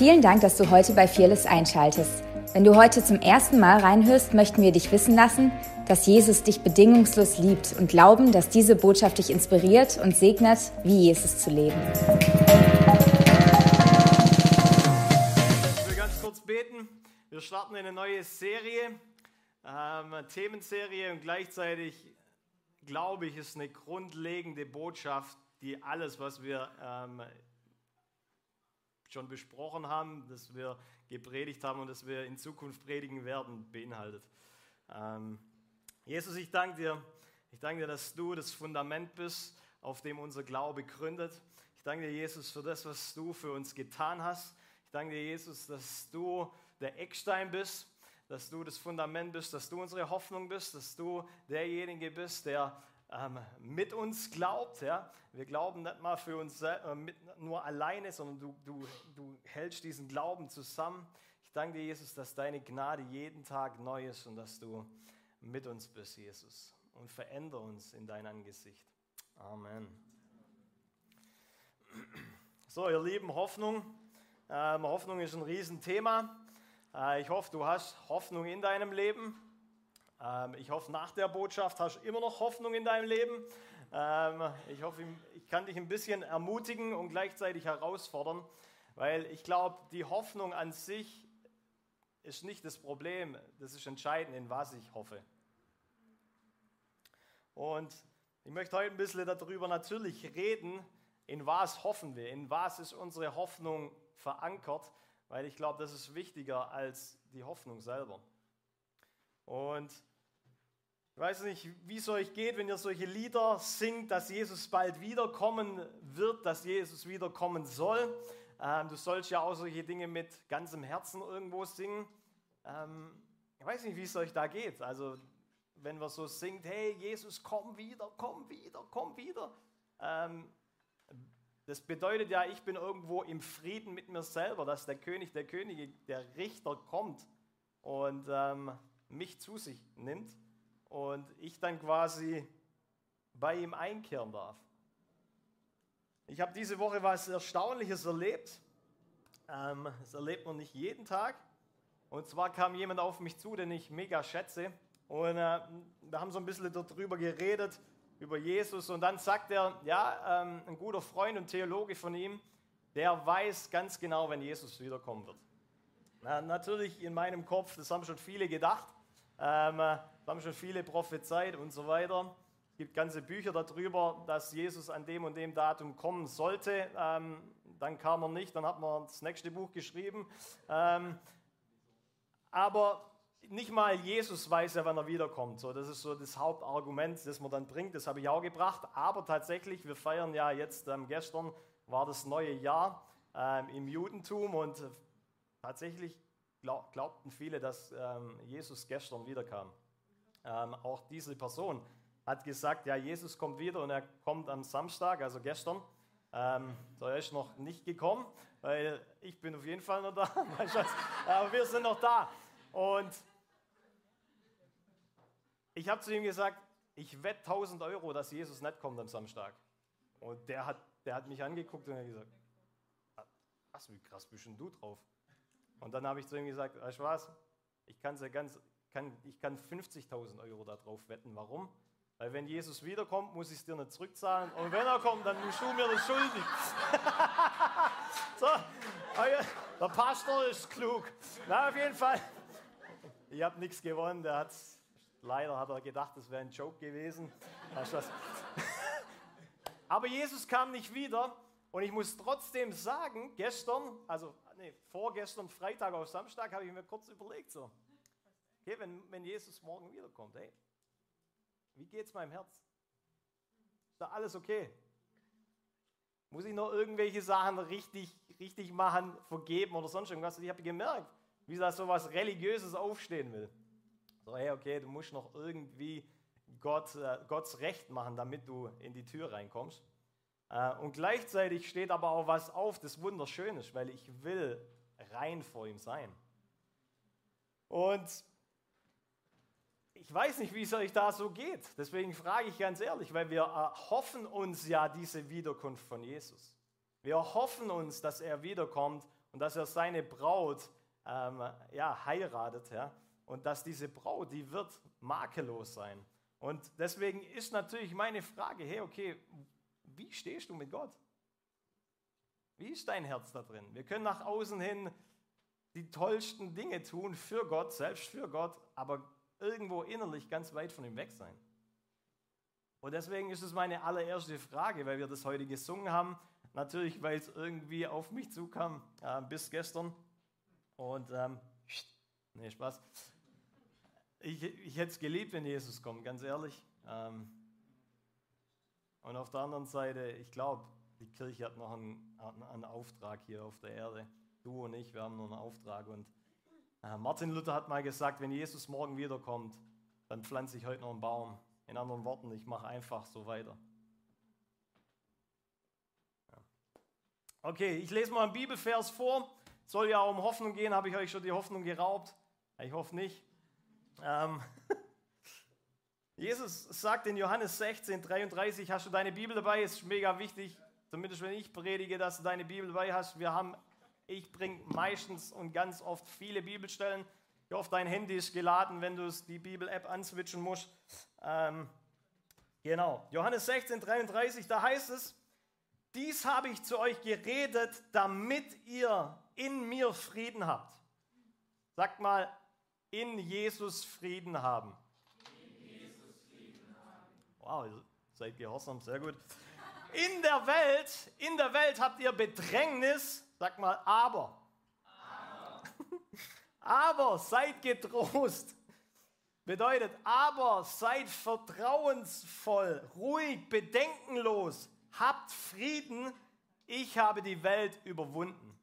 Vielen Dank, dass du heute bei Fearless einschaltest. Wenn du heute zum ersten Mal reinhörst, möchten wir dich wissen lassen, dass Jesus dich bedingungslos liebt und glauben, dass diese Botschaft dich inspiriert und segnet, wie Jesus zu leben. Ich will ganz kurz beten. Wir starten eine neue Serie, ähm, Themenserie und gleichzeitig glaube ich, ist eine grundlegende Botschaft, die alles, was wir ähm, schon besprochen haben, das wir gepredigt haben und das wir in Zukunft predigen werden, beinhaltet. Ähm, Jesus, ich danke dir. Ich danke dir, dass du das Fundament bist, auf dem unser Glaube gründet. Ich danke dir, Jesus, für das, was du für uns getan hast. Ich danke dir, Jesus, dass du der Eckstein bist, dass du das Fundament bist, dass du unsere Hoffnung bist, dass du derjenige bist, der ähm, mit uns glaubt. Ja? Wir glauben nicht mal für uns äh, mit, nur alleine, sondern du, du, du hältst diesen Glauben zusammen. Ich danke dir, Jesus, dass deine Gnade jeden Tag neu ist und dass du mit uns bist, Jesus. Und verändere uns in dein Angesicht. Amen. So, ihr Lieben, Hoffnung. Ähm, Hoffnung ist ein Riesenthema. Äh, ich hoffe, du hast Hoffnung in deinem Leben. Ähm, ich hoffe, nach der Botschaft hast du immer noch Hoffnung in deinem Leben. Ähm, ich hoffe, ich kann dich ein bisschen ermutigen und gleichzeitig herausfordern, weil ich glaube, die Hoffnung an sich ist nicht das Problem. Das ist entscheidend, in was ich hoffe. Und ich möchte heute ein bisschen darüber natürlich reden, in was hoffen wir, in was ist unsere Hoffnung verankert, weil ich glaube, das ist wichtiger als die Hoffnung selber. Und weiß nicht, wie es euch geht, wenn ihr solche Lieder singt, dass Jesus bald wiederkommen wird, dass Jesus wiederkommen soll. Ähm, du sollst ja auch solche Dinge mit ganzem Herzen irgendwo singen. Ähm, ich weiß nicht, wie es euch da geht. Also, wenn man so singt, hey, Jesus, komm wieder, komm wieder, komm wieder. Ähm, das bedeutet ja, ich bin irgendwo im Frieden mit mir selber, dass der König der Könige, der Richter kommt und ähm, mich zu sich nimmt und ich dann quasi bei ihm einkehren darf. Ich habe diese Woche was Erstaunliches erlebt. Ähm, das erlebt man nicht jeden Tag. Und zwar kam jemand auf mich zu, den ich mega schätze. Und äh, wir haben so ein bisschen darüber geredet, über Jesus. Und dann sagt er, ja, ähm, ein guter Freund und Theologe von ihm, der weiß ganz genau, wenn Jesus wiederkommen wird. Na, natürlich in meinem Kopf, das haben schon viele gedacht. Ähm, haben schon viele prophezeit und so weiter. Es gibt ganze Bücher darüber, dass Jesus an dem und dem Datum kommen sollte. Ähm, dann kam er nicht, dann hat man das nächste Buch geschrieben. Ähm, aber nicht mal Jesus weiß ja, wann er wiederkommt. So, das ist so das Hauptargument, das man dann bringt. Das habe ich auch gebracht. Aber tatsächlich, wir feiern ja jetzt, ähm, gestern war das neue Jahr ähm, im Judentum und tatsächlich glaubten viele, dass ähm, Jesus gestern wiederkam. Ähm, auch diese Person hat gesagt, ja, Jesus kommt wieder und er kommt am Samstag, also gestern. Ähm, er ist noch nicht gekommen, weil ich bin auf jeden Fall noch da. Aber wir sind noch da. Und ich habe zu ihm gesagt, ich wette 1000 Euro, dass Jesus nicht kommt am Samstag. Und der hat, der hat mich angeguckt und hat gesagt, ah, was, wie krass bist denn du drauf? Und dann habe ich zu ihm gesagt, weißt du was, ich kann es ja ganz kann, ich kann 50.000 Euro darauf wetten. Warum? Weil wenn Jesus wiederkommt, muss ich es dir nicht zurückzahlen. Und wenn er kommt, dann musst du mir das schuldig. so, der Pastor ist klug. Na, auf jeden Fall. Ich habe nichts gewonnen. Der hat, leider hat er gedacht, das wäre ein Joke gewesen. Aber Jesus kam nicht wieder. Und ich muss trotzdem sagen, gestern, also nee, vorgestern, Freitag auf Samstag, habe ich mir kurz überlegt, so, Okay, wenn, wenn Jesus morgen wiederkommt, hey, wie es meinem Herz? Ist da alles okay? Muss ich noch irgendwelche Sachen richtig, richtig machen, vergeben oder sonst irgendwas? Ich habe gemerkt, wie da so was Religiöses aufstehen will. So, hey, okay, du musst noch irgendwie Gott, äh, Gottes Recht machen, damit du in die Tür reinkommst. Äh, und gleichzeitig steht aber auch was auf, das wunderschön ist, weil ich will rein vor ihm sein. Und ich weiß nicht, wie es euch da so geht. Deswegen frage ich ganz ehrlich, weil wir hoffen uns ja diese Wiederkunft von Jesus. Wir hoffen uns, dass er wiederkommt und dass er seine Braut ähm, ja, heiratet. Ja? Und dass diese Braut, die wird makellos sein. Und deswegen ist natürlich meine Frage, hey, okay, wie stehst du mit Gott? Wie ist dein Herz da drin? Wir können nach außen hin die tollsten Dinge tun für Gott, selbst für Gott, aber irgendwo innerlich ganz weit von ihm weg sein. Und deswegen ist es meine allererste Frage, weil wir das heute gesungen haben. Natürlich, weil es irgendwie auf mich zukam, äh, bis gestern. Und, ähm, nee, Spaß. Ich, ich hätte es geliebt, wenn Jesus kommt, ganz ehrlich. Ähm, und auf der anderen Seite, ich glaube, die Kirche hat noch einen, einen, Auftrag hier auf der Erde. Du und ich, wir haben noch einen Auftrag. Und äh, Martin Luther hat mal gesagt, wenn Jesus morgen wiederkommt, dann pflanze ich heute noch einen Baum. In anderen Worten, ich mache einfach so weiter. Okay, ich lese mal einen Bibelvers vor. Soll ja um Hoffnung gehen. Habe ich euch schon die Hoffnung geraubt? Ich hoffe nicht. Ähm Jesus sagt in Johannes 16, 33, hast du deine Bibel dabei? Ist mega wichtig, zumindest wenn ich predige, dass du deine Bibel dabei hast. Wir haben, ich bringe meistens und ganz oft viele Bibelstellen. Ich hoffe, dein Handy ist geladen, wenn du die Bibel-App answitchen musst. Ähm, genau, Johannes 16, 33, da heißt es, dies habe ich zu euch geredet, damit ihr in mir Frieden habt. Sagt mal, in Jesus Frieden haben. Wow, ihr seid gehorsam, sehr gut. In der Welt, in der Welt habt ihr Bedrängnis, sag mal aber. Aber, aber seid getrost. Bedeutet, aber seid vertrauensvoll, ruhig, bedenkenlos, habt Frieden, ich habe die Welt überwunden.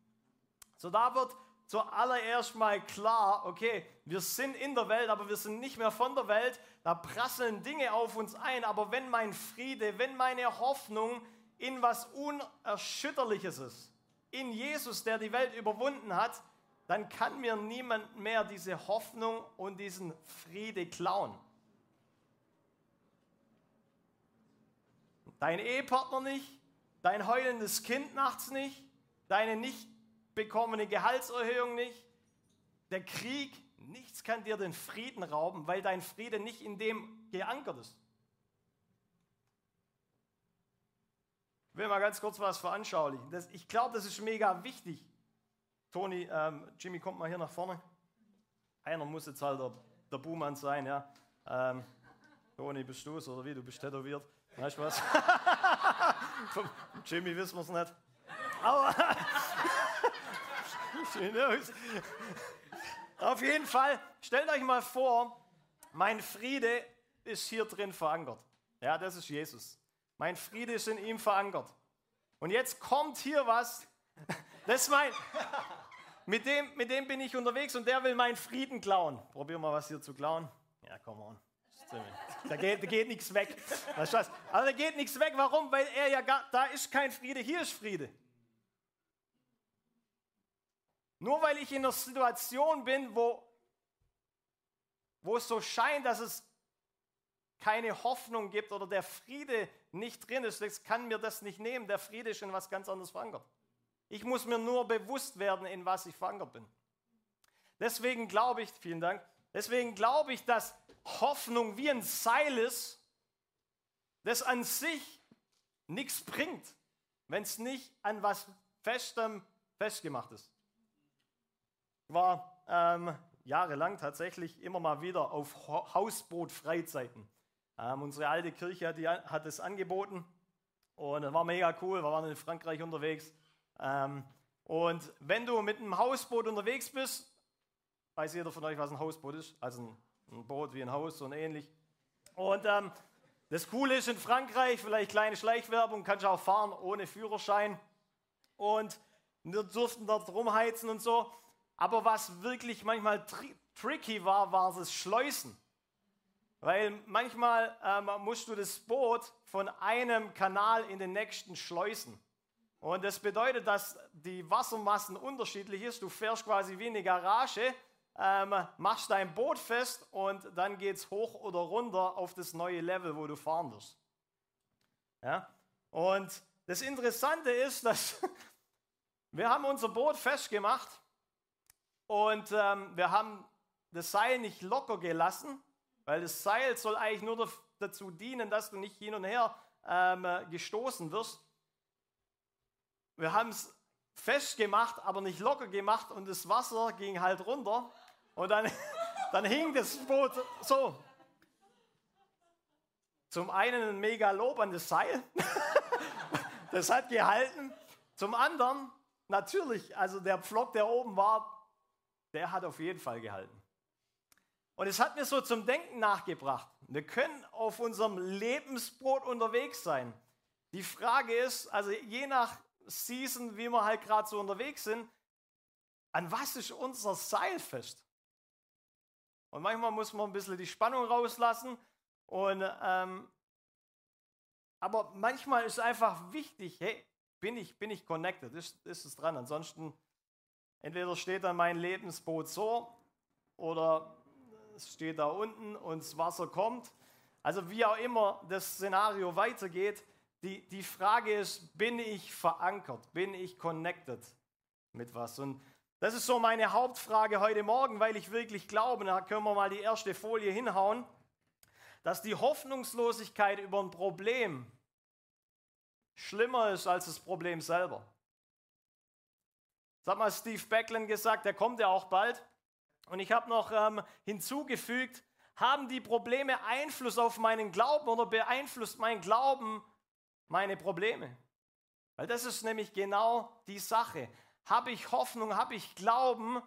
So da wird zuallererst mal klar, okay, wir sind in der Welt, aber wir sind nicht mehr von der Welt. Da prasseln Dinge auf uns ein, aber wenn mein Friede, wenn meine Hoffnung in was Unerschütterliches ist, in Jesus, der die Welt überwunden hat, dann kann mir niemand mehr diese Hoffnung und diesen Friede klauen. Dein Ehepartner nicht, dein heulendes Kind nachts nicht, deine nicht bekommene Gehaltserhöhung nicht, der Krieg, nichts kann dir den Frieden rauben, weil dein Friede nicht in dem geankert ist. Ich will mal ganz kurz was veranschaulichen. Das, ich glaube, das ist mega wichtig. Toni, ähm, Jimmy, kommt mal hier nach vorne. Einer muss jetzt halt der, der Buhmann sein, ja. Ähm, Toni, bist du es oder wie? Du bist tätowiert. Weißt du was? Jimmy wissen wir es nicht. Aber aus. Auf jeden Fall, stellt euch mal vor, mein Friede ist hier drin verankert. Ja, das ist Jesus. Mein Friede ist in ihm verankert. Und jetzt kommt hier was, das mein, mit dem, mit dem bin ich unterwegs und der will meinen Frieden klauen. Probier mal was hier zu klauen. Ja, come on. Da geht, da geht nichts weg. Aber da geht nichts weg. Warum? Weil er ja gar, da ist kein Friede, hier ist Friede. Nur weil ich in einer Situation bin, wo, wo es so scheint, dass es keine Hoffnung gibt oder der Friede nicht drin ist, das kann mir das nicht nehmen. Der Friede ist in was ganz anderes verankert. Ich muss mir nur bewusst werden, in was ich verankert bin. Deswegen glaube ich, vielen Dank, deswegen glaube ich, dass Hoffnung wie ein Seil ist, das an sich nichts bringt, wenn es nicht an was Festem festgemacht ist war ähm, jahrelang tatsächlich immer mal wieder auf Hausboot-Freizeiten. Ähm, unsere alte Kirche hat, die, hat es angeboten und das war mega cool. Wir waren in Frankreich unterwegs. Ähm, und wenn du mit einem Hausboot unterwegs bist, weiß jeder von euch, was ein Hausboot ist. Also ein, ein Boot wie ein Haus, so ähnlich. Und ähm, das Coole ist in Frankreich, vielleicht kleine Schleichwerbung, kannst du auch fahren ohne Führerschein. Und wir durften dort rumheizen und so. Aber was wirklich manchmal tri tricky war, war das Schleusen. Weil manchmal ähm, musst du das Boot von einem Kanal in den nächsten schleusen. Und das bedeutet, dass die Wassermassen unterschiedlich ist. Du fährst quasi wie eine Garage, ähm, machst dein Boot fest und dann geht es hoch oder runter auf das neue Level, wo du fahren wirst. Ja? Und das Interessante ist, dass Wir haben unser Boot festgemacht und ähm, wir haben das Seil nicht locker gelassen, weil das Seil soll eigentlich nur dazu dienen, dass du nicht hin und her ähm, gestoßen wirst. Wir haben es festgemacht, aber nicht locker gemacht und das Wasser ging halt runter und dann, dann hing das Boot so. Zum einen ein mega Lob an das Seil, das hat gehalten. Zum anderen natürlich, also der Pflock, der oben war, der hat auf jeden Fall gehalten. Und es hat mir so zum Denken nachgebracht. Wir können auf unserem Lebensbrot unterwegs sein. Die Frage ist, also je nach Season, wie wir halt gerade so unterwegs sind, an was ist unser Seil fest? Und manchmal muss man ein bisschen die Spannung rauslassen. Und, ähm, aber manchmal ist einfach wichtig, hey, bin ich, bin ich connected? Ist, ist es dran? Ansonsten, entweder steht dann mein Lebensboot so oder es steht da unten und das Wasser kommt. Also wie auch immer das Szenario weitergeht, die, die Frage ist, bin ich verankert? Bin ich connected mit was? Und das ist so meine Hauptfrage heute Morgen, weil ich wirklich glaube, da können wir mal die erste Folie hinhauen, dass die Hoffnungslosigkeit über ein Problem schlimmer ist als das Problem selber. Das hat mal Steve Backlund gesagt, der kommt ja auch bald. Und ich habe noch ähm, hinzugefügt, haben die Probleme Einfluss auf meinen Glauben oder beeinflusst mein Glauben meine Probleme? Weil das ist nämlich genau die Sache. Habe ich Hoffnung, habe ich Glauben,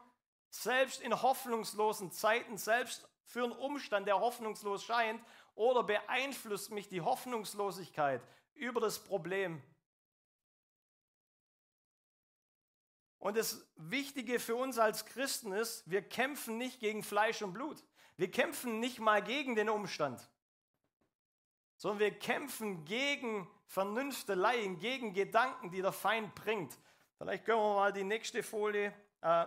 selbst in hoffnungslosen Zeiten, selbst für einen Umstand, der hoffnungslos scheint, oder beeinflusst mich die Hoffnungslosigkeit über das Problem? Und das Wichtige für uns als Christen ist, wir kämpfen nicht gegen Fleisch und Blut. Wir kämpfen nicht mal gegen den Umstand, sondern wir kämpfen gegen Vernünfteleien, gegen Gedanken, die der Feind bringt. Vielleicht können wir mal die nächste Folie, äh,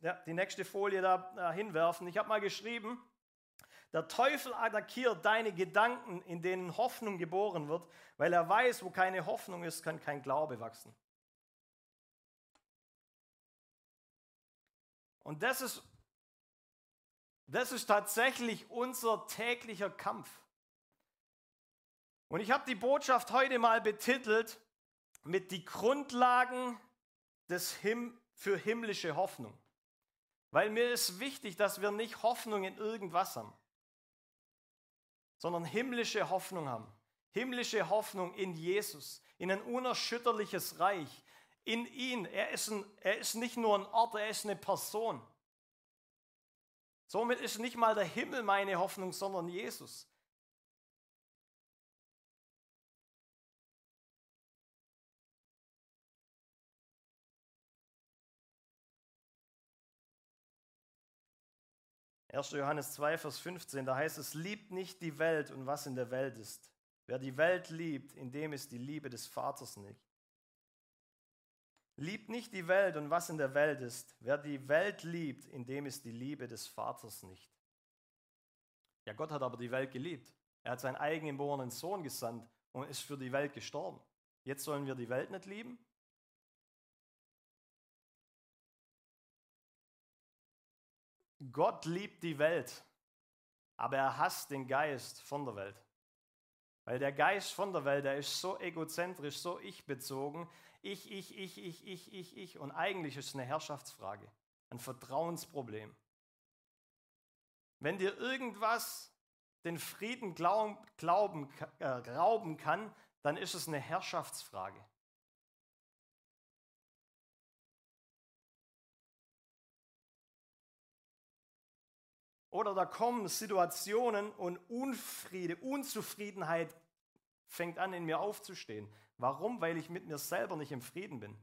ja, die nächste Folie da äh, hinwerfen. Ich habe mal geschrieben, der Teufel attackiert deine Gedanken, in denen Hoffnung geboren wird, weil er weiß, wo keine Hoffnung ist, kann kein Glaube wachsen. Und das ist, das ist tatsächlich unser täglicher Kampf. Und ich habe die Botschaft heute mal betitelt mit die Grundlagen des Him für himmlische Hoffnung. Weil mir ist wichtig, dass wir nicht Hoffnung in irgendwas haben, sondern himmlische Hoffnung haben. Himmlische Hoffnung in Jesus, in ein unerschütterliches Reich, in ihn. Er ist, ein, er ist nicht nur ein Ort, er ist eine Person. Somit ist nicht mal der Himmel meine Hoffnung, sondern Jesus. 1. Johannes 2, Vers 15, da heißt es, liebt nicht die Welt und was in der Welt ist. Wer die Welt liebt, in dem ist die Liebe des Vaters nicht. Liebt nicht die Welt und was in der Welt ist. Wer die Welt liebt, in dem ist die Liebe des Vaters nicht. Ja, Gott hat aber die Welt geliebt. Er hat seinen eigengeborenen Sohn gesandt und ist für die Welt gestorben. Jetzt sollen wir die Welt nicht lieben? Gott liebt die Welt, aber er hasst den Geist von der Welt. Weil der Geist von der Welt, der ist so egozentrisch, so ich-bezogen. Ich, ich, ich, ich, ich, ich, ich. Und eigentlich ist es eine Herrschaftsfrage, ein Vertrauensproblem. Wenn dir irgendwas den Frieden glauben, glauben, äh, rauben kann, dann ist es eine Herrschaftsfrage. Oder da kommen Situationen und Unfriede, Unzufriedenheit fängt an in mir aufzustehen. Warum? Weil ich mit mir selber nicht im Frieden bin.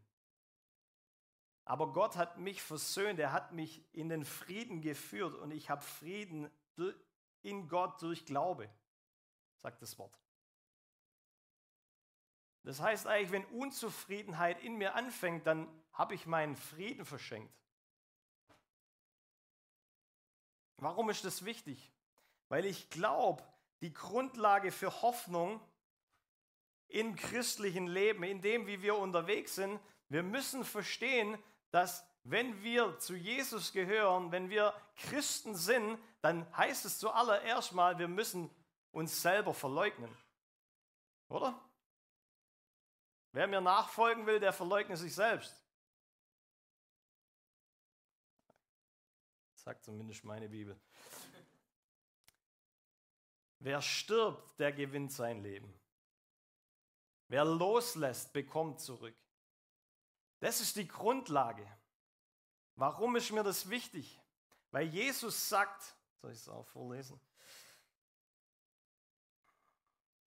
Aber Gott hat mich versöhnt, er hat mich in den Frieden geführt und ich habe Frieden in Gott durch Glaube, sagt das Wort. Das heißt eigentlich, wenn Unzufriedenheit in mir anfängt, dann habe ich meinen Frieden verschenkt. Warum ist das wichtig? Weil ich glaube, die Grundlage für Hoffnung im christlichen Leben, in dem, wie wir unterwegs sind, Wir müssen verstehen, dass wenn wir zu Jesus gehören, wenn wir Christen sind, dann heißt es zuallererst mal, wir müssen uns selber verleugnen. Oder? Wer mir nachfolgen will, der verleugne sich selbst. Sagt zumindest meine Bibel. Wer stirbt, der gewinnt sein Leben. Wer loslässt, bekommt zurück. Das ist die Grundlage. Warum ist mir das wichtig? Weil Jesus sagt, soll ich es auch vorlesen?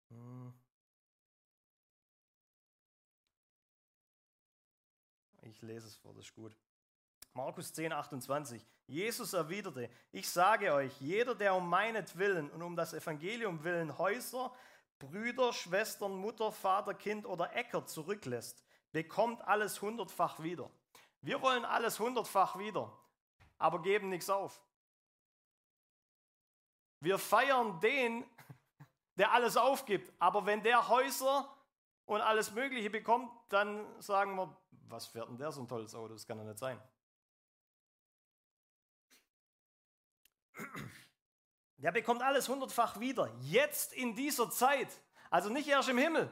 Hm. Ich lese es vor, das ist gut. Markus 10, 28. Jesus erwiderte, ich sage euch, jeder, der um meinetwillen und um das Evangelium willen Häuser, Brüder, Schwestern, Mutter, Vater, Kind oder Äcker zurücklässt, bekommt alles hundertfach wieder. Wir wollen alles hundertfach wieder, aber geben nichts auf. Wir feiern den, der alles aufgibt, aber wenn der Häuser und alles Mögliche bekommt, dann sagen wir, was fährt denn der so ein tolles Auto? Das kann doch nicht sein. Der bekommt alles hundertfach wieder, jetzt in dieser Zeit, also nicht erst im Himmel.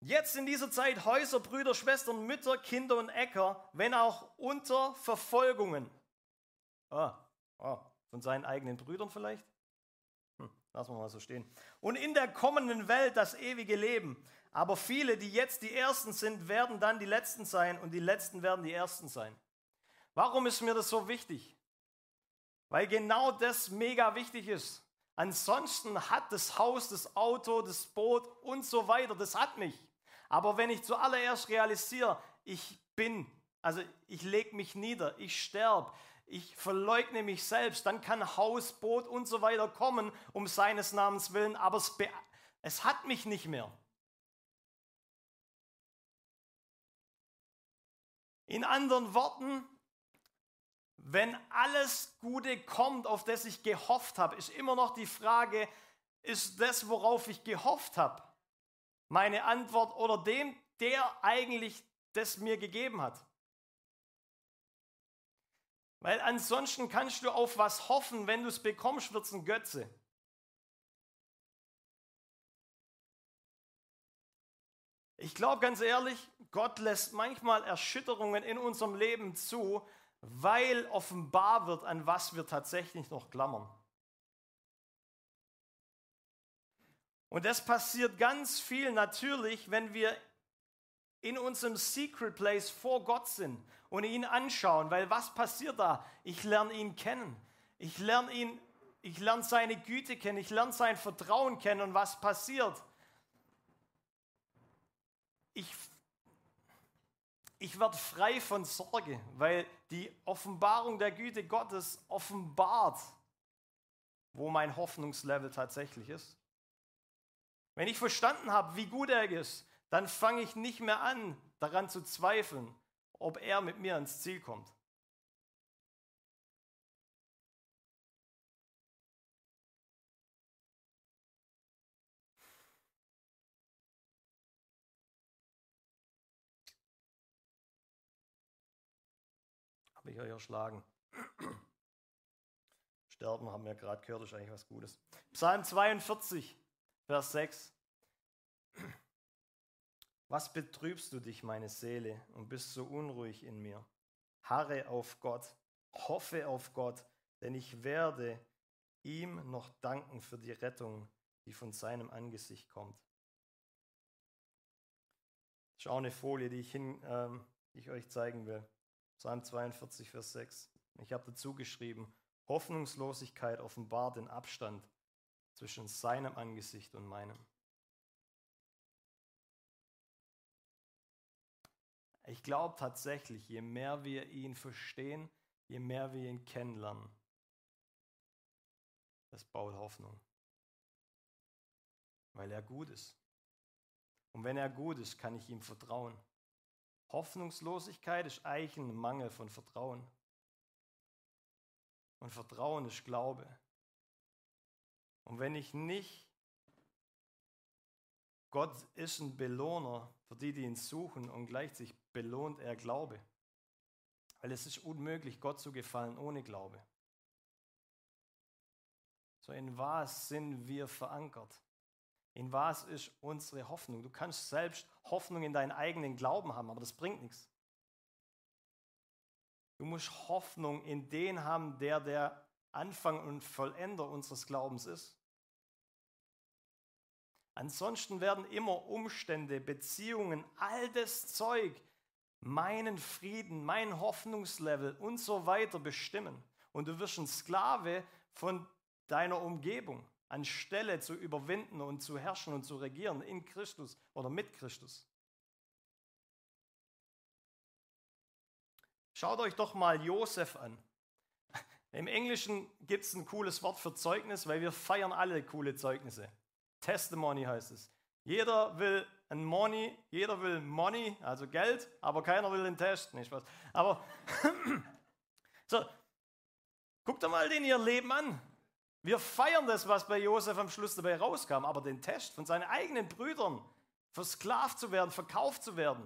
Jetzt in dieser Zeit Häuser, Brüder, Schwestern, Mütter, Kinder und Äcker, wenn auch unter Verfolgungen. Ah, ah, von seinen eigenen Brüdern vielleicht? Hm, lassen wir mal so stehen. Und in der kommenden Welt das ewige Leben. Aber viele, die jetzt die Ersten sind, werden dann die Letzten sein und die Letzten werden die Ersten sein. Warum ist mir das so wichtig? Weil genau das mega wichtig ist. Ansonsten hat das Haus, das Auto, das Boot und so weiter, das hat mich. Aber wenn ich zuallererst realisiere, ich bin, also ich lege mich nieder, ich sterbe, ich verleugne mich selbst, dann kann Haus, Boot und so weiter kommen um seines Namens willen, aber es, es hat mich nicht mehr. In anderen Worten, wenn alles Gute kommt, auf das ich gehofft habe, ist immer noch die Frage, ist das, worauf ich gehofft habe, meine Antwort oder dem, der eigentlich das mir gegeben hat. Weil ansonsten kannst du auf was hoffen, wenn du es bekommst, wird es ein Götze. Ich glaube ganz ehrlich, Gott lässt manchmal Erschütterungen in unserem Leben zu, weil offenbar wird, an was wir tatsächlich noch klammern. Und das passiert ganz viel natürlich, wenn wir in unserem Secret Place vor Gott sind und ihn anschauen, weil was passiert da? Ich lerne ihn kennen. Ich lerne ihn, ich lerne seine Güte kennen, ich lerne sein Vertrauen kennen und was passiert? Ich, ich werde frei von Sorge, weil die Offenbarung der Güte Gottes offenbart, wo mein Hoffnungslevel tatsächlich ist. Wenn ich verstanden habe, wie gut er ist, dann fange ich nicht mehr an, daran zu zweifeln, ob er mit mir ans Ziel kommt. Habe ich euch erschlagen. Sterben haben wir gerade gehört, ist eigentlich was Gutes. Psalm 42. Vers 6. Was betrübst du dich, meine Seele, und bist so unruhig in mir? Harre auf Gott, hoffe auf Gott, denn ich werde ihm noch danken für die Rettung, die von seinem Angesicht kommt. Das ist auch eine Folie, die ich, hin, ähm, die ich euch zeigen will. Psalm 42, Vers 6. Ich habe dazu geschrieben, Hoffnungslosigkeit offenbart den Abstand zwischen seinem Angesicht und meinem. Ich glaube tatsächlich, je mehr wir ihn verstehen, je mehr wir ihn kennenlernen, das baut Hoffnung. Weil er gut ist. Und wenn er gut ist, kann ich ihm vertrauen. Hoffnungslosigkeit ist eigentlich ein Mangel von Vertrauen. Und Vertrauen ist Glaube. Und wenn ich nicht, Gott ist ein Belohner, für die, die ihn suchen und gleichzeitig belohnt er Glaube. Weil es ist unmöglich, Gott zu gefallen ohne Glaube. So, in was sind wir verankert? In was ist unsere Hoffnung? Du kannst selbst Hoffnung in deinen eigenen Glauben haben, aber das bringt nichts. Du musst Hoffnung in den haben, der der Anfang und Vollender unseres Glaubens ist. Ansonsten werden immer Umstände, Beziehungen, all das Zeug meinen Frieden, mein Hoffnungslevel und so weiter bestimmen. Und du wirst ein Sklave von deiner Umgebung, anstelle zu überwinden und zu herrschen und zu regieren in Christus oder mit Christus. Schaut euch doch mal Josef an. Im Englischen gibt es ein cooles Wort für Zeugnis, weil wir feiern alle coole Zeugnisse. Testimony heißt es. Jeder will ein Money, jeder will Money, also Geld, aber keiner will den Test. Nicht was. Aber so, guckt doch mal den ihr Leben an. Wir feiern das, was bei Josef am Schluss dabei rauskam, aber den Test von seinen eigenen Brüdern, versklavt zu werden, verkauft zu werden.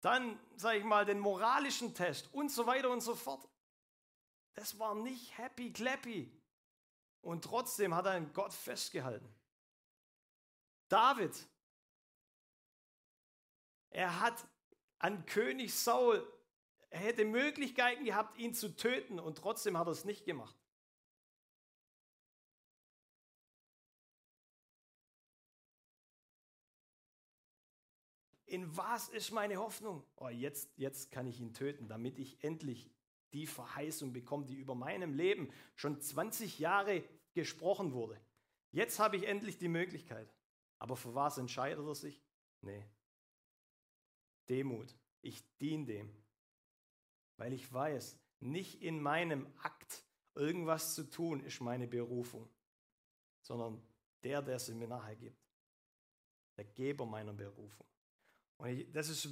Dann, sage ich mal, den moralischen Test und so weiter und so fort. Das war nicht happy clappy. Und trotzdem hat er an Gott festgehalten. David, er hat an König Saul, er hätte Möglichkeiten gehabt, ihn zu töten und trotzdem hat er es nicht gemacht. In was ist meine Hoffnung? Oh, jetzt, jetzt kann ich ihn töten, damit ich endlich die Verheißung bekommt, die über meinem Leben schon 20 Jahre gesprochen wurde. Jetzt habe ich endlich die Möglichkeit. Aber für was entscheidet er sich? Nee. Demut. Ich diene dem. Weil ich weiß, nicht in meinem Akt irgendwas zu tun, ist meine Berufung, sondern der, der es mir nachher gibt. Der Geber meiner Berufung. Und ich, das, ist,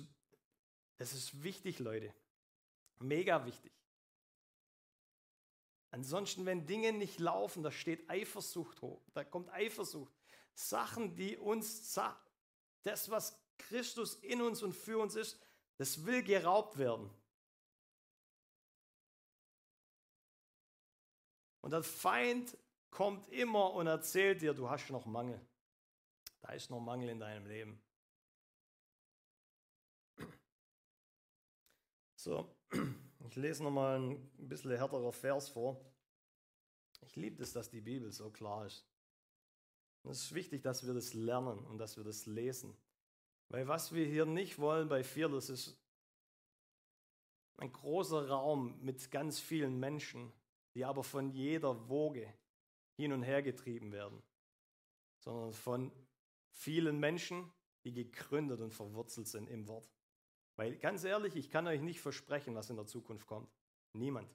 das ist wichtig, Leute. Mega wichtig. Ansonsten, wenn Dinge nicht laufen, da steht Eifersucht hoch, da kommt Eifersucht. Sachen, die uns, das, was Christus in uns und für uns ist, das will geraubt werden. Und der Feind kommt immer und erzählt dir, du hast noch Mangel. Da ist noch Mangel in deinem Leben. So, ich lese nochmal ein bisschen härterer Vers vor. Ich liebe es, dass die Bibel so klar ist. es ist wichtig, dass wir das lernen und dass wir das lesen. Weil was wir hier nicht wollen bei Fearless ist ein großer Raum mit ganz vielen Menschen, die aber von jeder Woge hin und her getrieben werden, sondern von vielen Menschen, die gegründet und verwurzelt sind im Wort. Weil ganz ehrlich, ich kann euch nicht versprechen, was in der Zukunft kommt. Niemand.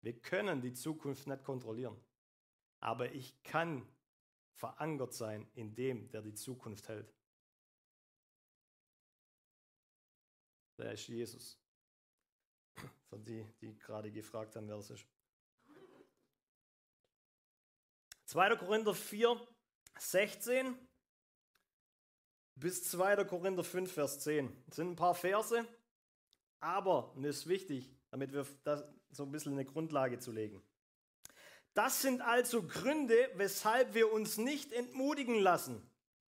Wir können die Zukunft nicht kontrollieren. Aber ich kann verankert sein in dem, der die Zukunft hält. Der ist Jesus. Für die, die gerade gefragt haben, wer das ist. 2. Korinther 4, 16 bis 2. Korinther 5, Vers 10. Das sind ein paar Verse, aber, und das ist wichtig, damit wir das so ein bisschen eine Grundlage zu legen. Das sind also Gründe, weshalb wir uns nicht entmutigen lassen.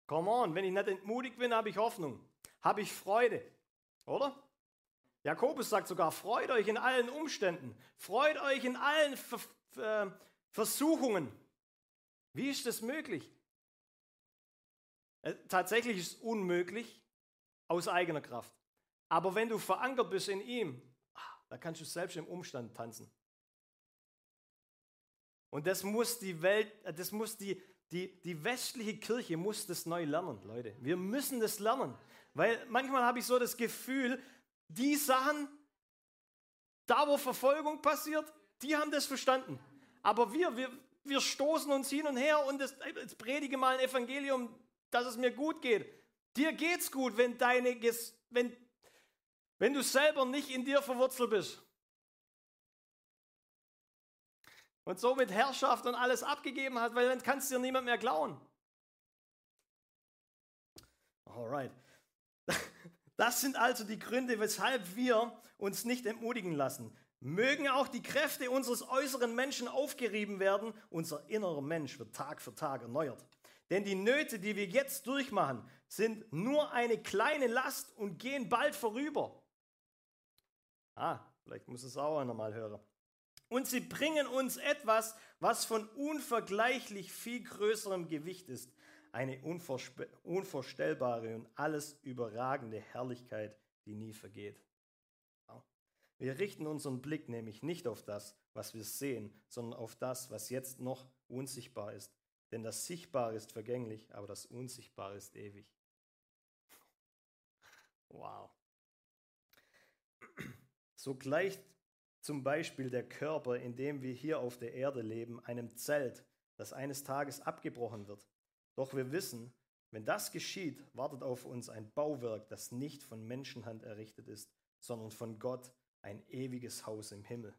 Come on, wenn ich nicht entmutigt bin, habe ich Hoffnung, habe ich Freude, oder? Jakobus sagt sogar, freut euch in allen Umständen, freut euch in allen Ver Versuchungen. Wie ist das möglich? Äh, tatsächlich ist es unmöglich aus eigener Kraft. Aber wenn du verankert bist in ihm, ah, da kannst du selbst im Umstand tanzen. Und das muss die Welt, äh, das muss die, die, die westliche Kirche muss das neu lernen, Leute. Wir müssen das lernen. Weil manchmal habe ich so das Gefühl, die Sachen, da wo Verfolgung passiert, die haben das verstanden. Aber wir, wir, wir stoßen uns hin und her und das, jetzt predige mal ein Evangelium, dass es mir gut geht. Dir geht's gut, wenn, deine, wenn, wenn du selber nicht in dir verwurzelt bist. Und somit Herrschaft und alles abgegeben hat, weil dann kannst du dir niemand mehr klauen. Alright. Das sind also die Gründe, weshalb wir uns nicht entmutigen lassen. Mögen auch die Kräfte unseres äußeren Menschen aufgerieben werden, unser innerer Mensch wird Tag für Tag erneuert. Denn die Nöte, die wir jetzt durchmachen, sind nur eine kleine Last und gehen bald vorüber. Ah, vielleicht muss es auch einer mal hören. Und sie bringen uns etwas, was von unvergleichlich viel größerem Gewicht ist. Eine unvorstellbare und alles überragende Herrlichkeit, die nie vergeht. Wir richten unseren Blick nämlich nicht auf das, was wir sehen, sondern auf das, was jetzt noch unsichtbar ist. Denn das Sichtbare ist vergänglich, aber das Unsichtbare ist ewig. Wow. So gleicht zum Beispiel der Körper, in dem wir hier auf der Erde leben, einem Zelt, das eines Tages abgebrochen wird. Doch wir wissen, wenn das geschieht, wartet auf uns ein Bauwerk, das nicht von Menschenhand errichtet ist, sondern von Gott, ein ewiges Haus im Himmel.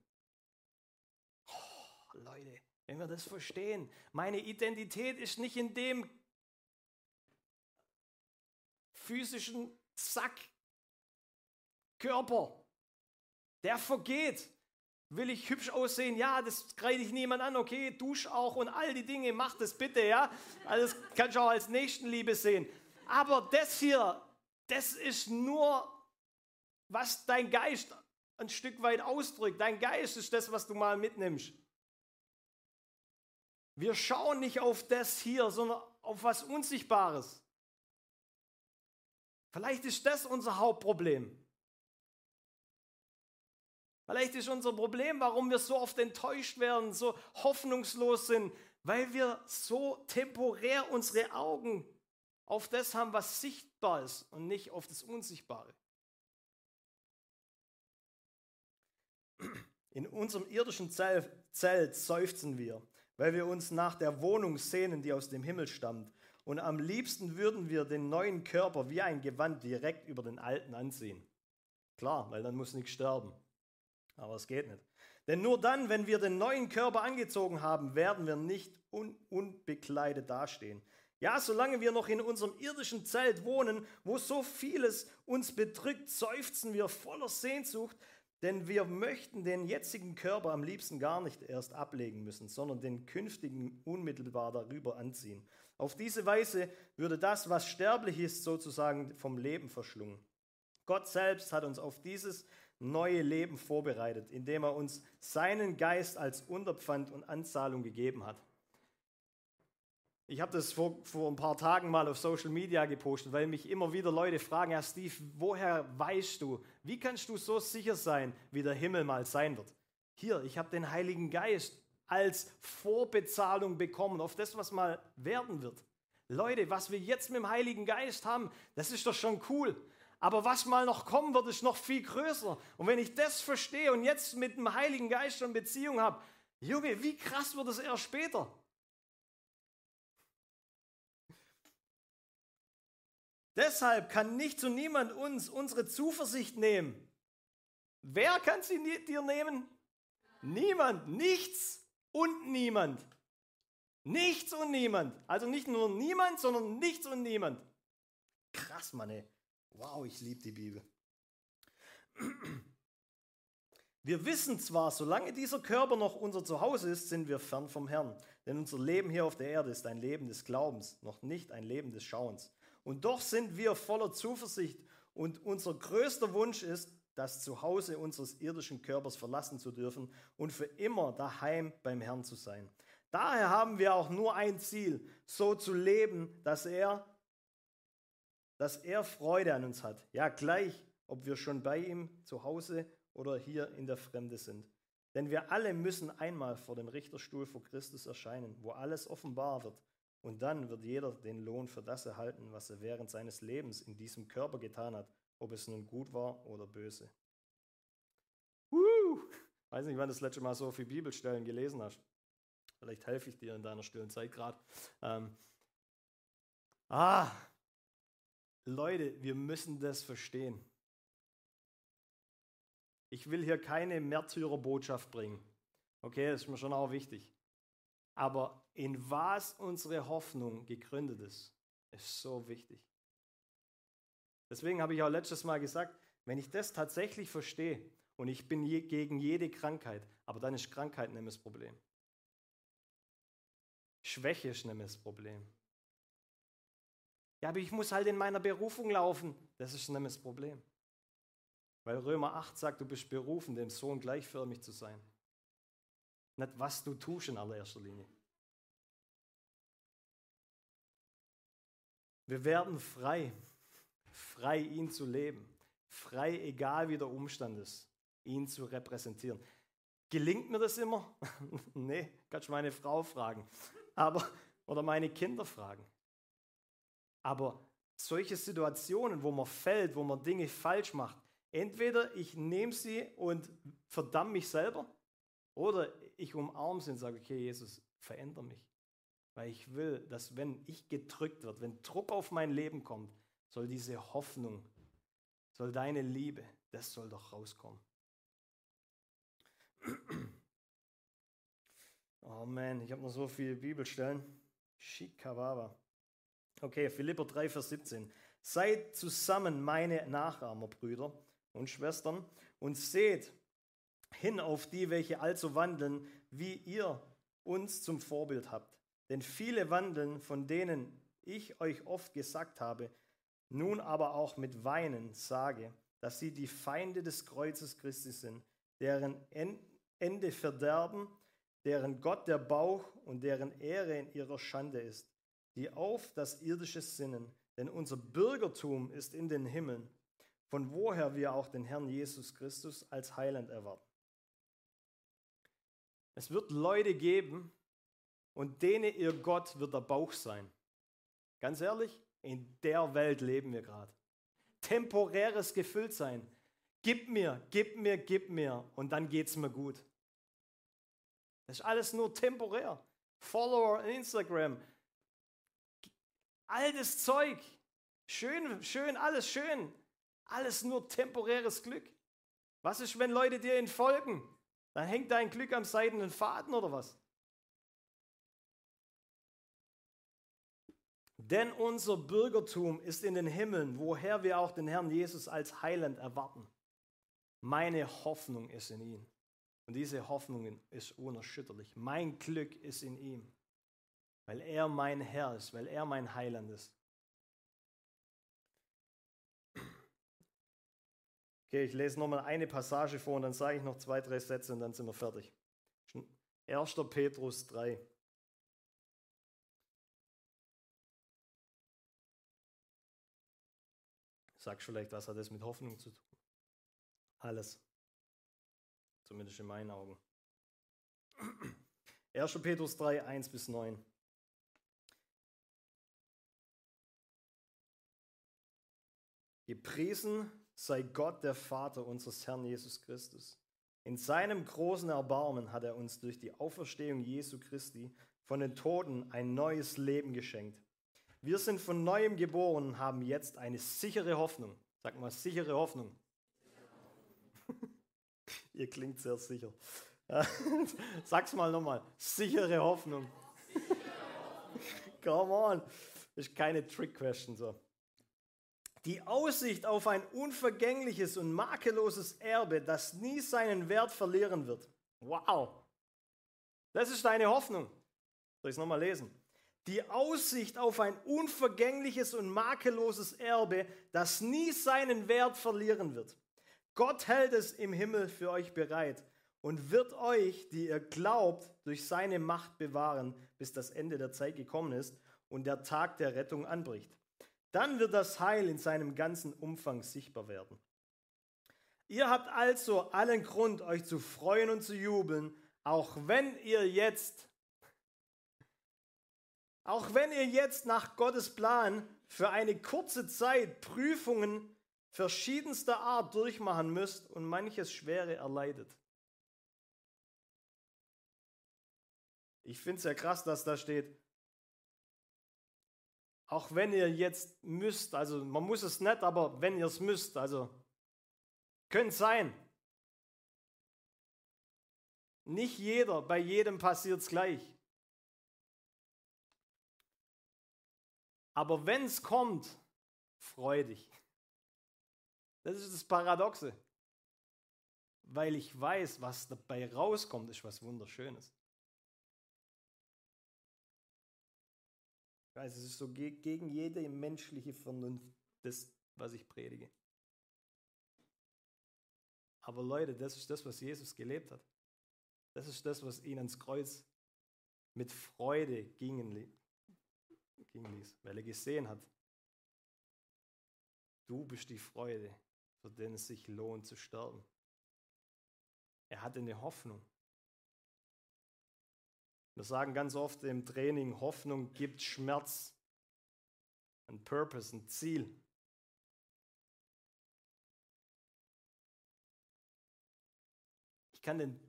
Oh, Leute, wenn wir das verstehen, meine Identität ist nicht in dem physischen Sack Körper. Der vergeht. Will ich hübsch aussehen? Ja, das kreide ich niemand an. Okay, dusch auch und all die Dinge, mach das bitte, ja. Also das kannst du auch als Nächstenliebe sehen. Aber das hier, das ist nur, was dein Geist ein Stück weit ausdrückt. Dein Geist ist das, was du mal mitnimmst. Wir schauen nicht auf das hier, sondern auf was Unsichtbares. Vielleicht ist das unser Hauptproblem. Vielleicht ist unser Problem, warum wir so oft enttäuscht werden, so hoffnungslos sind, weil wir so temporär unsere Augen auf das haben, was sichtbar ist und nicht auf das Unsichtbare. In unserem irdischen Zelt seufzen wir, weil wir uns nach der Wohnung sehnen, die aus dem Himmel stammt. Und am liebsten würden wir den neuen Körper wie ein Gewand direkt über den alten anziehen. Klar, weil dann muss nichts sterben. Aber es geht nicht. Denn nur dann, wenn wir den neuen Körper angezogen haben, werden wir nicht un unbekleidet dastehen. Ja, solange wir noch in unserem irdischen Zelt wohnen, wo so vieles uns bedrückt, seufzen wir voller Sehnsucht denn wir möchten den jetzigen Körper am liebsten gar nicht erst ablegen müssen, sondern den künftigen unmittelbar darüber anziehen. Auf diese Weise würde das, was sterblich ist, sozusagen vom Leben verschlungen. Gott selbst hat uns auf dieses neue Leben vorbereitet, indem er uns seinen Geist als Unterpfand und Anzahlung gegeben hat. Ich habe das vor, vor ein paar Tagen mal auf Social Media gepostet, weil mich immer wieder Leute fragen, Herr Steve, woher weißt du, wie kannst du so sicher sein, wie der Himmel mal sein wird? Hier, ich habe den Heiligen Geist als Vorbezahlung bekommen auf das, was mal werden wird. Leute, was wir jetzt mit dem Heiligen Geist haben, das ist doch schon cool. Aber was mal noch kommen wird, ist noch viel größer. Und wenn ich das verstehe und jetzt mit dem Heiligen Geist schon Beziehung habe, Junge, wie krass wird es erst später? Deshalb kann nichts und niemand uns unsere Zuversicht nehmen. Wer kann sie dir nehmen? Niemand, nichts und niemand. Nichts und niemand. Also nicht nur niemand, sondern nichts und niemand. Krass, Mann, ey. Wow, ich liebe die Bibel. Wir wissen zwar, solange dieser Körper noch unser Zuhause ist, sind wir fern vom Herrn. Denn unser Leben hier auf der Erde ist ein Leben des Glaubens, noch nicht ein Leben des Schauens. Und doch sind wir voller Zuversicht und unser größter Wunsch ist, das Zuhause unseres irdischen Körpers verlassen zu dürfen und für immer daheim beim Herrn zu sein. Daher haben wir auch nur ein Ziel, so zu leben, dass er, dass er Freude an uns hat. Ja, gleich, ob wir schon bei ihm zu Hause oder hier in der Fremde sind. Denn wir alle müssen einmal vor dem Richterstuhl vor Christus erscheinen, wo alles offenbar wird. Und dann wird jeder den Lohn für das erhalten, was er während seines Lebens in diesem Körper getan hat, ob es nun gut war oder böse. Uh, weiß nicht, wann das letzte Mal so viele Bibelstellen gelesen hast. Vielleicht helfe ich dir in deiner stillen Zeit gerade. Ähm, ah, Leute, wir müssen das verstehen. Ich will hier keine Märtyrerbotschaft bringen. Okay, das ist mir schon auch wichtig. Aber in was unsere Hoffnung gegründet ist, ist so wichtig. Deswegen habe ich auch letztes Mal gesagt, wenn ich das tatsächlich verstehe und ich bin je, gegen jede Krankheit, aber dann ist Krankheit nämlich das Problem. Schwäche ist nämlich das Problem. Ja, aber ich muss halt in meiner Berufung laufen. Das ist nämlich das Problem. Weil Römer 8 sagt, du bist berufen, dem Sohn gleichförmig zu sein. Nicht was du tust in allererster Linie. Wir werden frei, frei ihn zu leben, frei egal wie der Umstand ist, ihn zu repräsentieren. Gelingt mir das immer? nee, kannst du meine Frau fragen. Aber, oder meine Kinder fragen. Aber solche Situationen, wo man fällt, wo man Dinge falsch macht, entweder ich nehme sie und verdamme mich selber oder ich umarme sie und sage, okay, Jesus, verändere mich. Weil ich will, dass wenn ich gedrückt wird, wenn Druck auf mein Leben kommt, soll diese Hoffnung, soll deine Liebe, das soll doch rauskommen. Oh man, ich habe noch so viele Bibelstellen. Shikawaba. Okay, Philipper 3, Vers 17. Seid zusammen meine Nachahmer, Brüder und Schwestern, und seht hin auf die, welche also wandeln, wie ihr uns zum Vorbild habt. Denn viele wandeln, von denen ich euch oft gesagt habe, nun aber auch mit Weinen sage, dass sie die Feinde des Kreuzes Christi sind, deren Ende Verderben, deren Gott der Bauch und deren Ehre in ihrer Schande ist, die auf das irdische sinnen, denn unser Bürgertum ist in den Himmeln, von woher wir auch den Herrn Jesus Christus als Heiland erwarten. Es wird Leute geben und denen ihr Gott wird der Bauch sein. Ganz ehrlich, in der Welt leben wir gerade. Temporäres Gefülltsein. Gib mir, gib mir, gib mir und dann geht es mir gut. Das ist alles nur temporär. Follower Instagram. Altes Zeug. Schön, schön, alles schön. Alles nur temporäres Glück. Was ist, wenn Leute dir entfolgen? Dann hängt dein Glück am seidenen Faden oder was? Denn unser Bürgertum ist in den Himmeln, woher wir auch den Herrn Jesus als Heiland erwarten. Meine Hoffnung ist in ihm. Und diese Hoffnung ist unerschütterlich. Mein Glück ist in ihm, weil er mein Herr ist, weil er mein Heiland ist. Okay, ich lese nochmal eine Passage vor und dann sage ich noch zwei, drei Sätze und dann sind wir fertig. 1. Petrus 3. Sagst vielleicht, was hat das mit Hoffnung zu tun? Alles. Zumindest in meinen Augen. 1. Petrus 3, 1 bis 9. Gepriesen sei Gott, der Vater unseres Herrn Jesus Christus. In seinem großen Erbarmen hat er uns durch die Auferstehung Jesu Christi von den Toten ein neues Leben geschenkt. Wir sind von neuem geboren und haben jetzt eine sichere Hoffnung. Sag mal, sichere Hoffnung. Ihr klingt sehr sicher. Sag's mal nochmal. Sichere Hoffnung. Come on. Ist keine Trick-Question so. Die Aussicht auf ein unvergängliches und makelloses Erbe, das nie seinen Wert verlieren wird. Wow. Das ist deine Hoffnung. Soll ich es nochmal lesen? Die Aussicht auf ein unvergängliches und makelloses Erbe, das nie seinen Wert verlieren wird. Gott hält es im Himmel für euch bereit und wird euch, die ihr glaubt, durch seine Macht bewahren, bis das Ende der Zeit gekommen ist und der Tag der Rettung anbricht. Dann wird das Heil in seinem ganzen Umfang sichtbar werden. Ihr habt also allen Grund, euch zu freuen und zu jubeln, auch wenn ihr jetzt, auch wenn ihr jetzt nach Gottes Plan für eine kurze Zeit Prüfungen verschiedenster Art durchmachen müsst und manches Schwere erleidet. Ich finde es ja krass, dass da steht, auch wenn ihr jetzt müsst, also man muss es nicht, aber wenn ihr es müsst, also könnte sein. Nicht jeder, bei jedem passiert es gleich. Aber wenn es kommt, freu dich. Das ist das Paradoxe. Weil ich weiß, was dabei rauskommt, ist was Wunderschönes. Weiß, es ist so gegen jede menschliche Vernunft, das, was ich predige. Aber Leute, das ist das, was Jesus gelebt hat. Das ist das, was ihn ans Kreuz mit Freude gingen ließ, weil er gesehen hat, du bist die Freude, für den es sich lohnt zu sterben. Er hatte eine Hoffnung. Wir sagen ganz oft im Training, Hoffnung gibt Schmerz, ein Purpose, ein Ziel. Ich kann den,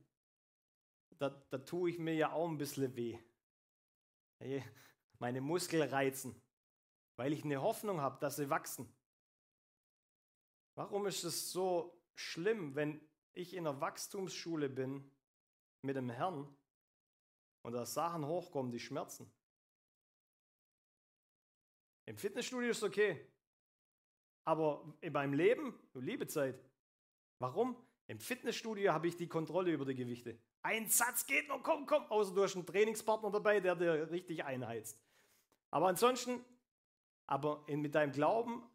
da, da tue ich mir ja auch ein bisschen weh. Meine Muskeln reizen, weil ich eine Hoffnung habe, dass sie wachsen. Warum ist es so schlimm, wenn ich in einer Wachstumsschule bin mit dem Herrn und da Sachen hochkommen, die schmerzen? Im Fitnessstudio ist es okay. Aber in meinem Leben, du liebe Zeit. Warum? Im Fitnessstudio habe ich die Kontrolle über die Gewichte. Ein Satz geht noch, komm, komm, außer du hast einen Trainingspartner dabei, der dir richtig einheizt. Aber ansonsten, aber in, mit deinem Glauben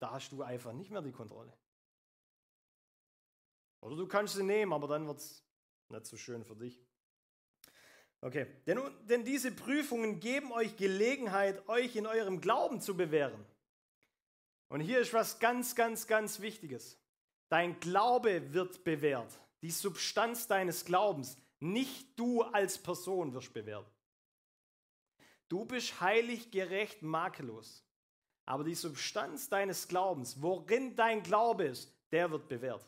da hast du einfach nicht mehr die Kontrolle. Oder du kannst sie nehmen, aber dann wird es nicht so schön für dich. Okay, denn, denn diese Prüfungen geben euch Gelegenheit, euch in eurem Glauben zu bewähren. Und hier ist was ganz, ganz, ganz Wichtiges. Dein Glaube wird bewährt. Die Substanz deines Glaubens. Nicht du als Person wirst bewährt. Du bist heilig, gerecht, makellos. Aber die Substanz deines Glaubens, worin dein Glaube ist, der wird bewährt.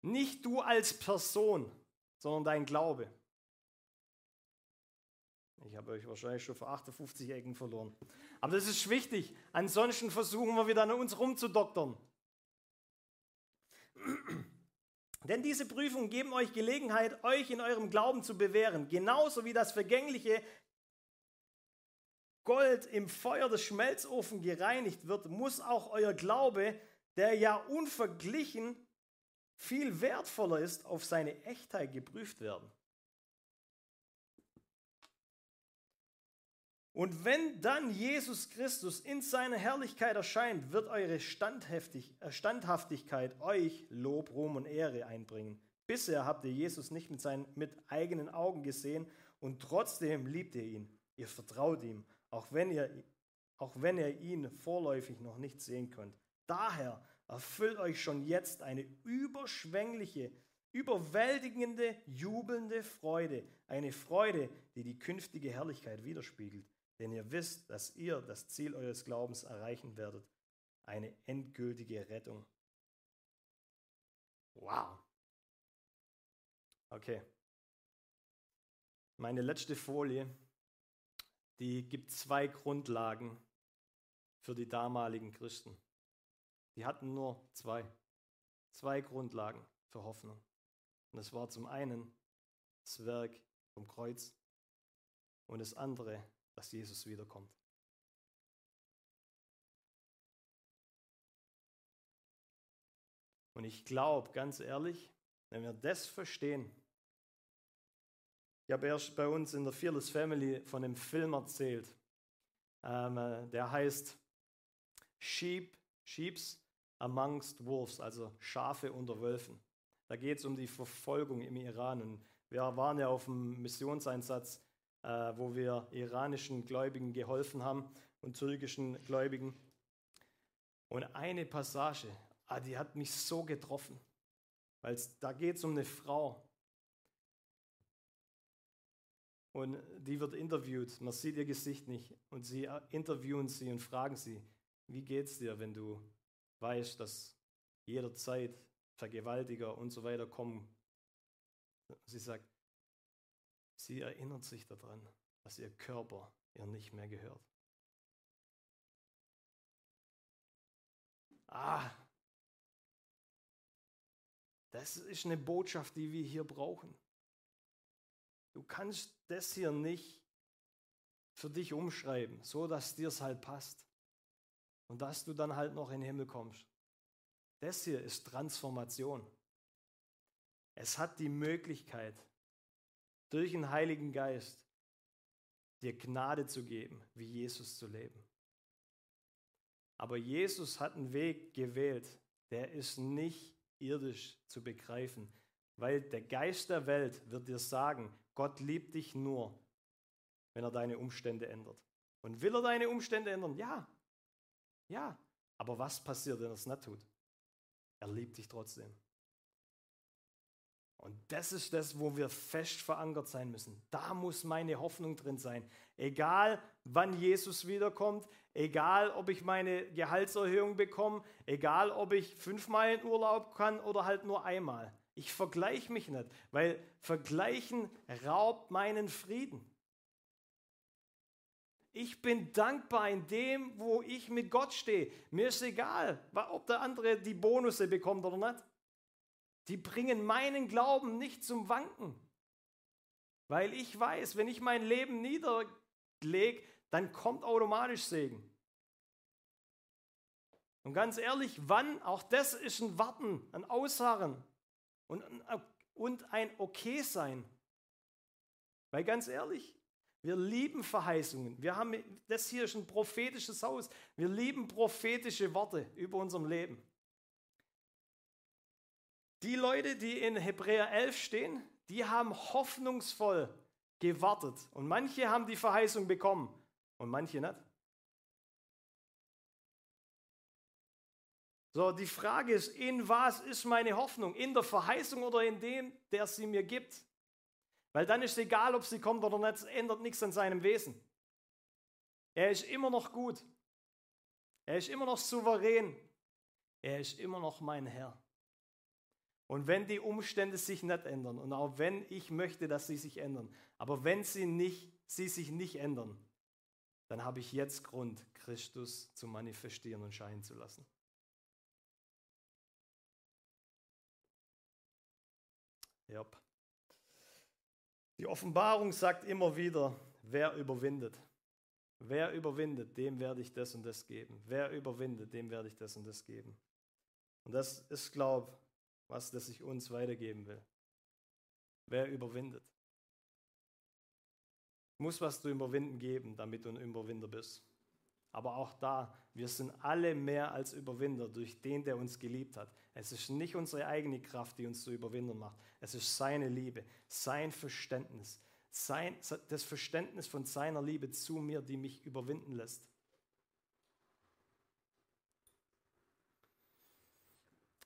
Nicht du als Person, sondern dein Glaube. Ich habe euch wahrscheinlich schon vor 58 Ecken verloren. Aber das ist wichtig. Ansonsten versuchen wir wieder an uns rumzudoktern. Denn diese Prüfungen geben euch Gelegenheit, euch in eurem Glauben zu bewähren. Genauso wie das Vergängliche Gold im Feuer des Schmelzofen gereinigt wird, muss auch euer Glaube, der ja unverglichen viel wertvoller ist, auf seine Echtheit geprüft werden. Und wenn dann Jesus Christus in seiner Herrlichkeit erscheint, wird eure äh, Standhaftigkeit euch Lob, Ruhm und Ehre einbringen. Bisher habt ihr Jesus nicht mit seinen mit eigenen Augen gesehen und trotzdem liebt ihr ihn. Ihr vertraut ihm auch wenn ihr, auch wenn ihr ihn vorläufig noch nicht sehen könnt. Daher erfüllt euch schon jetzt eine überschwängliche, überwältigende, jubelnde Freude, eine Freude, die die künftige Herrlichkeit widerspiegelt. Denn ihr wisst, dass ihr das Ziel eures Glaubens erreichen werdet, eine endgültige Rettung. Wow. Okay. Meine letzte Folie die gibt zwei Grundlagen für die damaligen Christen. Die hatten nur zwei. Zwei Grundlagen für Hoffnung. Und das war zum einen das Werk vom Kreuz und das andere, dass Jesus wiederkommt. Und ich glaube, ganz ehrlich, wenn wir das verstehen, ich habe erst bei uns in der Fearless Family von einem Film erzählt. Ähm, äh, der heißt Sheep, Sheeps Amongst Wolves, also Schafe unter Wölfen. Da geht es um die Verfolgung im Iran. Und wir waren ja auf einem Missionseinsatz, äh, wo wir iranischen Gläubigen geholfen haben und türkischen Gläubigen. Und eine Passage, ah, die hat mich so getroffen, weil da geht es um eine Frau, und die wird interviewt. Man sieht ihr Gesicht nicht. Und sie interviewen sie und fragen sie, wie geht's dir, wenn du weißt, dass jederzeit Vergewaltiger und so weiter kommen? Sie sagt, sie erinnert sich daran, dass ihr Körper ihr nicht mehr gehört. Ah, das ist eine Botschaft, die wir hier brauchen. Du kannst das hier nicht für dich umschreiben, so dass dir es halt passt. und dass du dann halt noch in den Himmel kommst. Das hier ist Transformation. Es hat die Möglichkeit, durch den Heiligen Geist dir Gnade zu geben, wie Jesus zu leben. Aber Jesus hat einen Weg gewählt, der ist nicht irdisch zu begreifen, weil der Geist der Welt wird dir sagen, Gott liebt dich nur, wenn er deine Umstände ändert. Und will er deine Umstände ändern? Ja. Ja. Aber was passiert, wenn er es nicht tut? Er liebt dich trotzdem. Und das ist das, wo wir fest verankert sein müssen. Da muss meine Hoffnung drin sein. Egal, wann Jesus wiederkommt, egal, ob ich meine Gehaltserhöhung bekomme, egal, ob ich fünfmal in Urlaub kann oder halt nur einmal. Ich vergleiche mich nicht, weil Vergleichen raubt meinen Frieden. Ich bin dankbar in dem, wo ich mit Gott stehe. Mir ist egal, ob der andere die Bonusse bekommt oder nicht. Die bringen meinen Glauben nicht zum Wanken. Weil ich weiß, wenn ich mein Leben niederlege, dann kommt automatisch Segen. Und ganz ehrlich, wann? Auch das ist ein Warten, ein Ausharren und, und ein Okay sein. Weil ganz ehrlich, wir lieben Verheißungen. Wir haben, das hier ist ein prophetisches Haus. Wir lieben prophetische Worte über unserem Leben. Die Leute, die in Hebräer 11 stehen, die haben hoffnungsvoll gewartet. Und manche haben die Verheißung bekommen und manche nicht. So, die Frage ist, in was ist meine Hoffnung? In der Verheißung oder in dem, der sie mir gibt? Weil dann ist es egal, ob sie kommt oder nicht, es ändert nichts an seinem Wesen. Er ist immer noch gut. Er ist immer noch souverän. Er ist immer noch mein Herr. Und wenn die Umstände sich nicht ändern und auch wenn ich möchte, dass sie sich ändern, aber wenn sie, nicht, sie sich nicht ändern, dann habe ich jetzt Grund, Christus zu manifestieren und scheinen zu lassen. Yep. Die Offenbarung sagt immer wieder, wer überwindet. Wer überwindet, dem werde ich das und das geben. Wer überwindet, dem werde ich das und das geben. Und das ist, glaube was das ich uns weitergeben will. Wer überwindet? Muss was zu überwinden geben, damit du ein Überwinder bist. Aber auch da, wir sind alle mehr als Überwinder durch den, der uns geliebt hat. Es ist nicht unsere eigene Kraft, die uns zu Überwindern macht. Es ist seine Liebe, sein Verständnis, sein, das Verständnis von seiner Liebe zu mir, die mich überwinden lässt.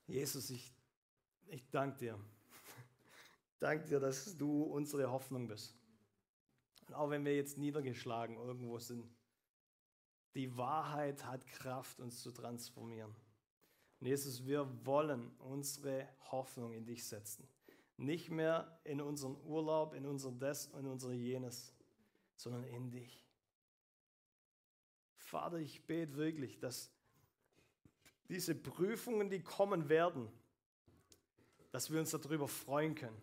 Jesus, ich ich danke dir. Danke dir, dass du unsere Hoffnung bist. Und auch wenn wir jetzt niedergeschlagen irgendwo sind, die Wahrheit hat Kraft, uns zu transformieren. Und Jesus, wir wollen unsere Hoffnung in dich setzen. Nicht mehr in unseren Urlaub, in unser das und unser jenes, sondern in dich. Vater, ich bete wirklich, dass diese Prüfungen, die kommen werden, dass wir uns darüber freuen können.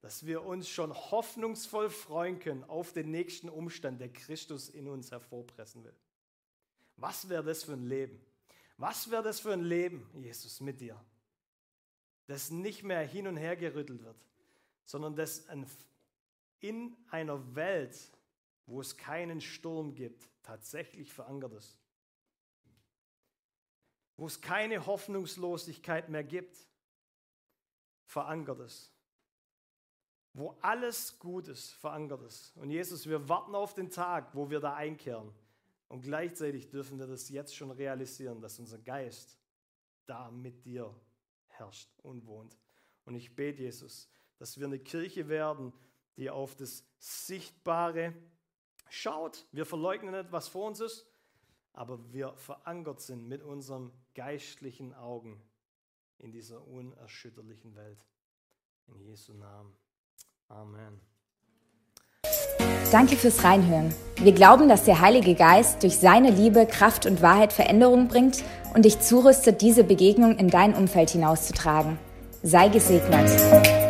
Dass wir uns schon hoffnungsvoll freuen können auf den nächsten Umstand, der Christus in uns hervorpressen will. Was wäre das für ein Leben? Was wäre das für ein Leben, Jesus, mit dir? Das nicht mehr hin und her gerüttelt wird, sondern das in einer Welt, wo es keinen Sturm gibt, tatsächlich verankert ist. Wo es keine Hoffnungslosigkeit mehr gibt, verankert ist. Wo alles Gutes verankert ist. Und Jesus, wir warten auf den Tag, wo wir da einkehren. Und gleichzeitig dürfen wir das jetzt schon realisieren, dass unser Geist da mit dir herrscht und wohnt. Und ich bete, Jesus, dass wir eine Kirche werden, die auf das Sichtbare schaut. Wir verleugnen nicht, was vor uns ist, aber wir verankert sind mit unseren geistlichen Augen in dieser unerschütterlichen Welt. In Jesu Namen. Amen. Danke fürs Reinhören. Wir glauben, dass der Heilige Geist durch seine Liebe, Kraft und Wahrheit Veränderung bringt und dich zurüstet, diese Begegnung in dein Umfeld hinauszutragen. Sei gesegnet.